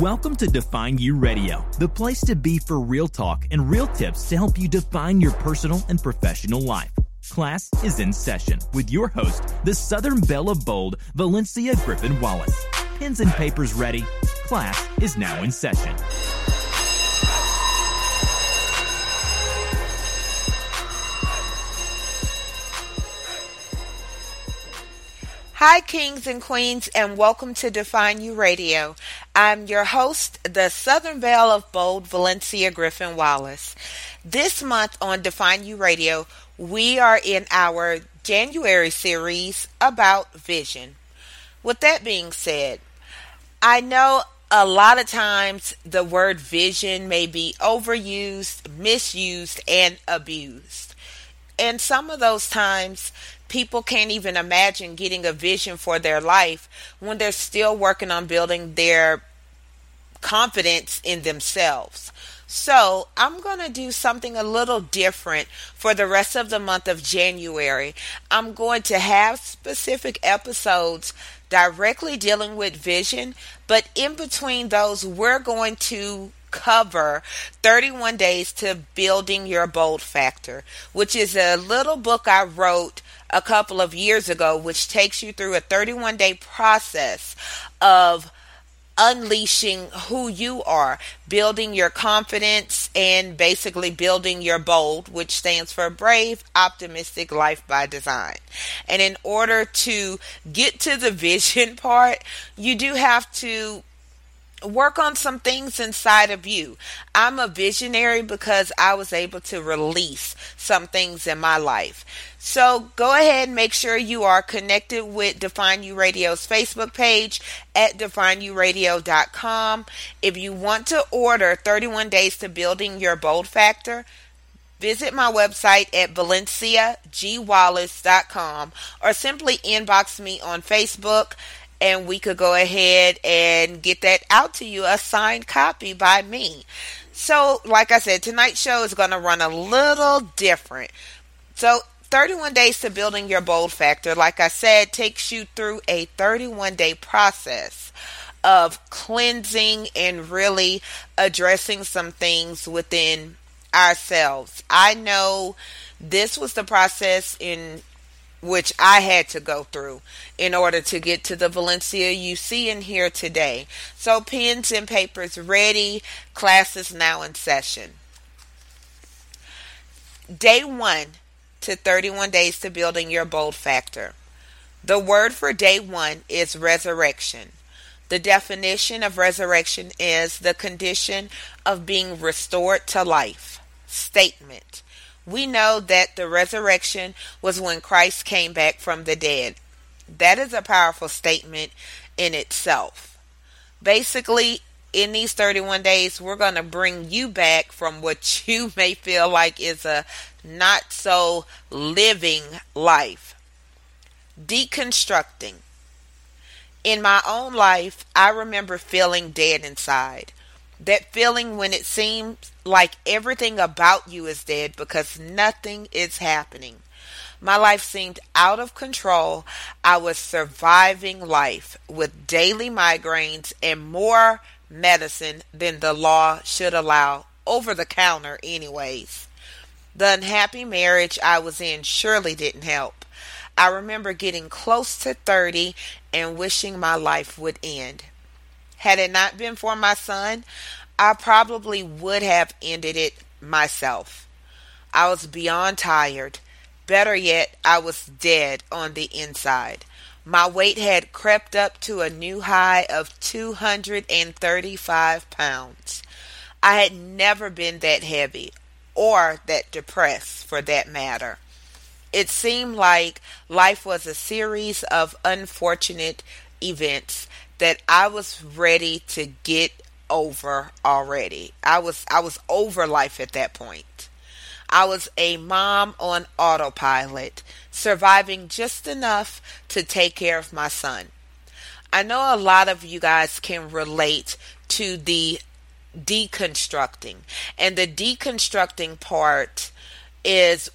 Welcome to Define U Radio, the place to be for real talk and real tips to help you define your personal and professional life. Class is in session with your host, the Southern Belle of Bold, Valencia Griffin Wallace. Pens and papers ready. Class is now in session. Hi, kings and queens, and welcome to Define U Radio. I'm your host, the Southern Belle of Bold, Valencia Griffin Wallace. This month on Define U Radio, we are in our January series about vision. With that being said, I know a lot of times the word vision may be overused, misused, and abused. And some of those times, people can't even imagine getting a vision for their life when they're still working on building their confidence in themselves. So, I'm going to do something a little different for the rest of the month of January. I'm going to have specific episodes directly dealing with vision, but in between those, we're going to cover 31 Days to Building Your Bold Factor, which is a little book I wrote a couple of years ago, which takes you through a 31 day process of unleashing who you are, building your confidence, and basically building your bold, which stands for brave, optimistic life by design. And in order to get to the vision part, you do have to work on some things inside of you. I'm a visionary because I was able to release some things in my life. So go ahead and make sure you are connected with Define U Radio's Facebook page at defineuradio.com. If you want to order 31 Days to Building Your Bold Factor, visit my website at valenciagwallace.com or simply inbox me on Facebook and we could go ahead and get that out to you a signed copy by me. So, like I said, tonight's show is going to run a little different. So, 31 days to building your bold factor, like I said, takes you through a 31 day process of cleansing and really addressing some things within ourselves. I know this was the process in which I had to go through in order to get to the Valencia you see and hear today. So, pens and papers ready, classes now in session. Day one to 31 days to building your bold factor. The word for day one is resurrection. The definition of resurrection is the condition of being restored to life. Statement we know that the resurrection was when Christ came back from the dead. That is a powerful statement in itself. Basically, in these 31 days, we're going to bring you back from what you may feel like is a not so living life. Deconstructing. In my own life, I remember feeling dead inside. That feeling when it seems like everything about you is dead because nothing is happening. My life seemed out of control. I was surviving life with daily migraines and more medicine than the law should allow over the counter, anyways. The unhappy marriage I was in surely didn't help. I remember getting close to 30 and wishing my life would end. Had it not been for my son, I probably would have ended it myself. I was beyond tired. Better yet, I was dead on the inside. My weight had crept up to a new high of 235 pounds. I had never been that heavy, or that depressed for that matter. It seemed like life was a series of unfortunate events that I was ready to get over already. I was I was over life at that point. I was a mom on autopilot, surviving just enough to take care of my son. I know a lot of you guys can relate to the deconstructing. And the deconstructing part is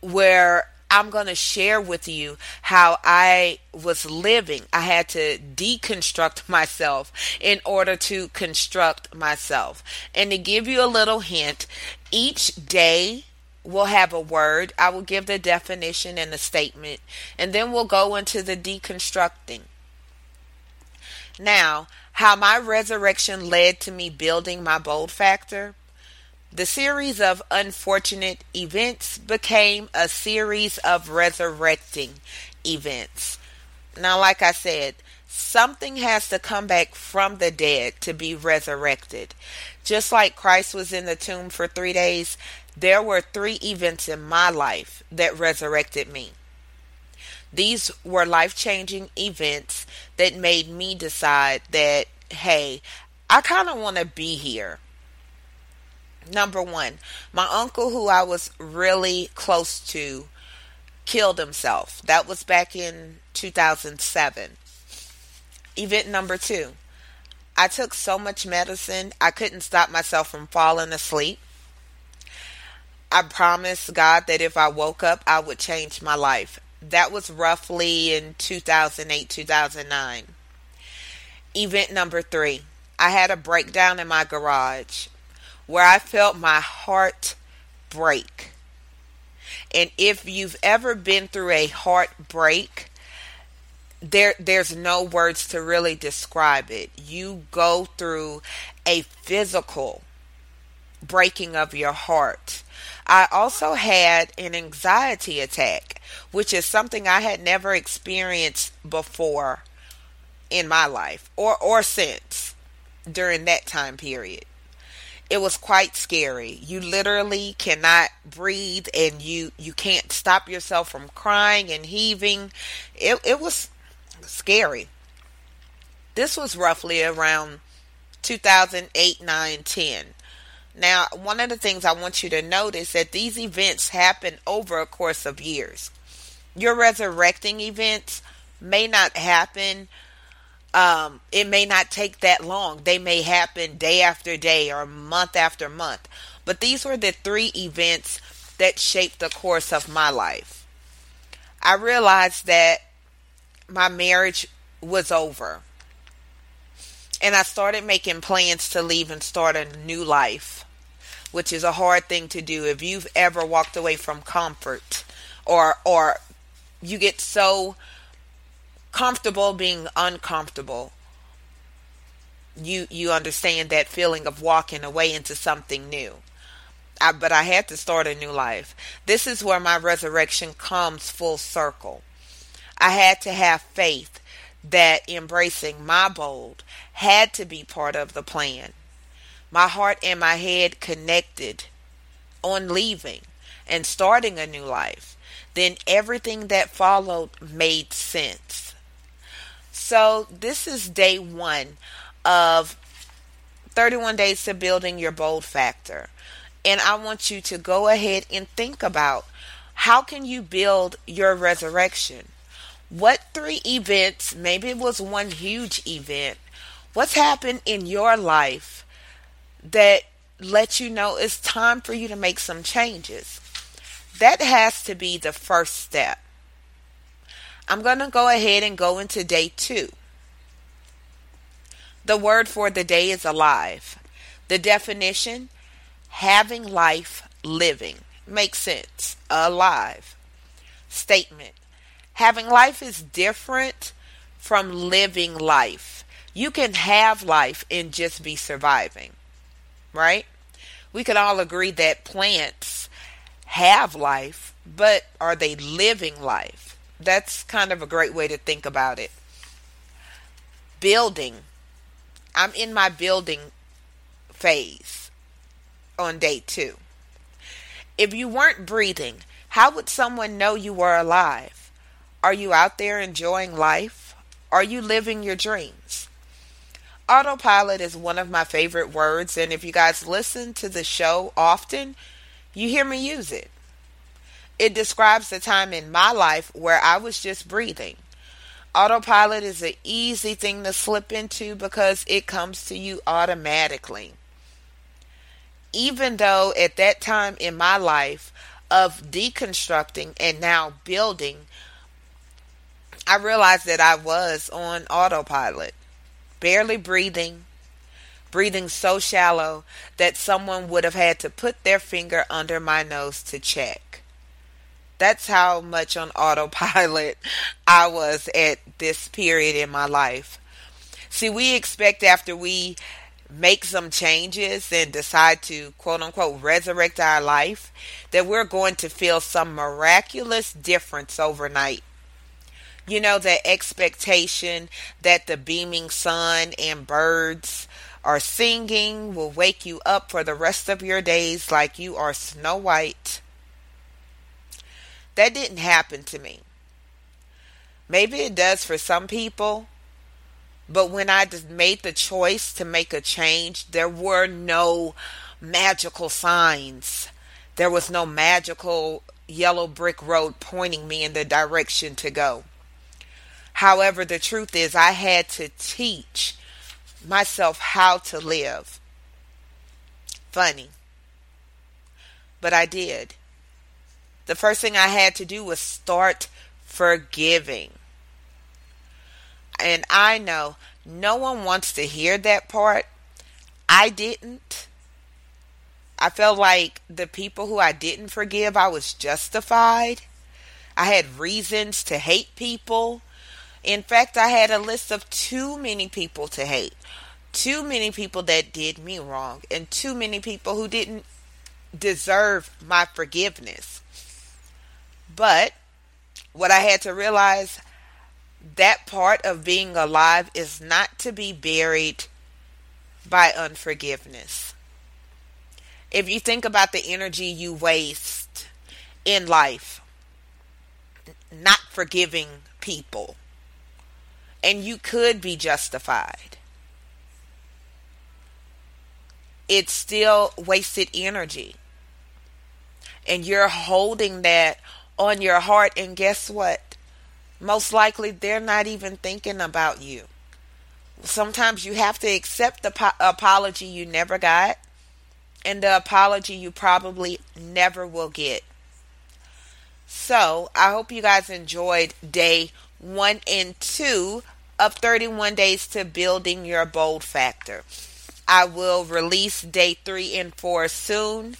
where I'm going to share with you how I was living. I had to deconstruct myself in order to construct myself. And to give you a little hint, each day we'll have a word. I will give the definition and the statement, and then we'll go into the deconstructing. Now, how my resurrection led to me building my bold factor. The series of unfortunate events became a series of resurrecting events. Now, like I said, something has to come back from the dead to be resurrected. Just like Christ was in the tomb for three days, there were three events in my life that resurrected me. These were life changing events that made me decide that, hey, I kind of want to be here. Number one, my uncle, who I was really close to, killed himself. That was back in 2007. Event number two, I took so much medicine, I couldn't stop myself from falling asleep. I promised God that if I woke up, I would change my life. That was roughly in 2008, 2009. Event number three, I had a breakdown in my garage where I felt my heart break. And if you've ever been through a heartbreak, there there's no words to really describe it. You go through a physical breaking of your heart. I also had an anxiety attack, which is something I had never experienced before in my life or or since during that time period it was quite scary. You literally cannot breathe and you you can't stop yourself from crying and heaving. It it was scary. This was roughly around 2008, 9, 10. Now, one of the things I want you to notice that these events happen over a course of years. Your resurrecting events may not happen um, it may not take that long. They may happen day after day or month after month. But these were the three events that shaped the course of my life. I realized that my marriage was over. And I started making plans to leave and start a new life, which is a hard thing to do if you've ever walked away from comfort or or you get so comfortable being uncomfortable you you understand that feeling of walking away into something new I, but I had to start a new life. This is where my resurrection comes full circle. I had to have faith that embracing my bold had to be part of the plan. My heart and my head connected on leaving and starting a new life. Then everything that followed made sense. So this is day one of 31 days to building your bold factor. And I want you to go ahead and think about how can you build your resurrection? What three events, maybe it was one huge event, what's happened in your life that let you know it's time for you to make some changes? That has to be the first step. I'm going to go ahead and go into day two. The word for the day is alive. The definition having life, living. Makes sense. Alive. Statement having life is different from living life. You can have life and just be surviving, right? We can all agree that plants have life, but are they living life? That's kind of a great way to think about it. Building. I'm in my building phase on day two. If you weren't breathing, how would someone know you were alive? Are you out there enjoying life? Are you living your dreams? Autopilot is one of my favorite words, and if you guys listen to the show often, you hear me use it. It describes the time in my life where I was just breathing. Autopilot is an easy thing to slip into because it comes to you automatically. Even though at that time in my life, of deconstructing and now building, I realized that I was on autopilot, barely breathing, breathing so shallow that someone would have had to put their finger under my nose to check. That's how much on autopilot I was at this period in my life. See, we expect after we make some changes and decide to quote unquote resurrect our life that we're going to feel some miraculous difference overnight. You know, the expectation that the beaming sun and birds are singing will wake you up for the rest of your days like you are Snow White. That didn't happen to me. Maybe it does for some people, but when I just made the choice to make a change, there were no magical signs. There was no magical yellow brick road pointing me in the direction to go. However, the truth is, I had to teach myself how to live. Funny. But I did. The first thing I had to do was start forgiving. And I know no one wants to hear that part. I didn't. I felt like the people who I didn't forgive, I was justified. I had reasons to hate people. In fact, I had a list of too many people to hate. Too many people that did me wrong, and too many people who didn't deserve my forgiveness. But what I had to realize that part of being alive is not to be buried by unforgiveness. If you think about the energy you waste in life, not forgiving people, and you could be justified, it's still wasted energy. And you're holding that on your heart, and guess what? most likely they're not even thinking about you. Sometimes you have to accept the po- apology you never got and the apology you probably never will get. So, I hope you guys enjoyed day one and two of 31 days to building your bold factor. I will release day three and four soon.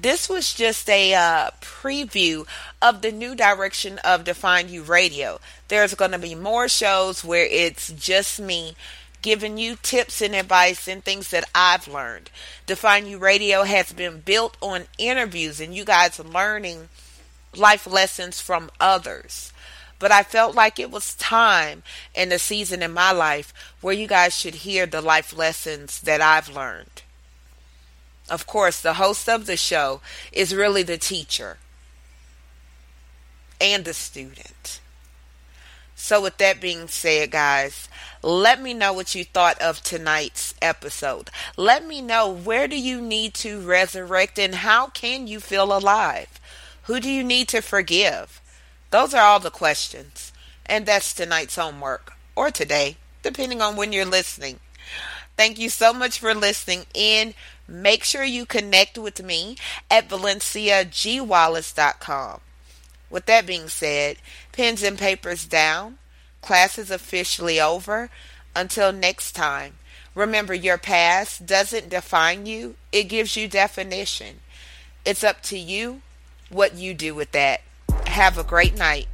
This was just a uh, preview of the new direction of Define U Radio. There's going to be more shows where it's just me giving you tips and advice and things that I've learned. Define U Radio has been built on interviews and you guys learning life lessons from others. But I felt like it was time in the season in my life where you guys should hear the life lessons that I've learned. Of course, the host of the show is really the teacher and the student. So, with that being said, guys, let me know what you thought of tonight's episode. Let me know where do you need to resurrect and how can you feel alive? Who do you need to forgive? Those are all the questions. And that's tonight's homework, or today, depending on when you're listening. Thank you so much for listening in. Make sure you connect with me at valenciagwallace.com. With that being said, pens and papers down. Class is officially over. Until next time, remember your past doesn't define you, it gives you definition. It's up to you what you do with that. Have a great night.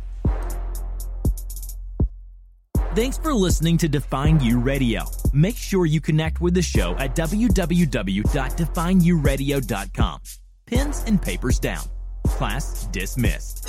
Thanks for listening to Define U Radio. Make sure you connect with the show at www.defineuradio.com. Pens and papers down. Class dismissed.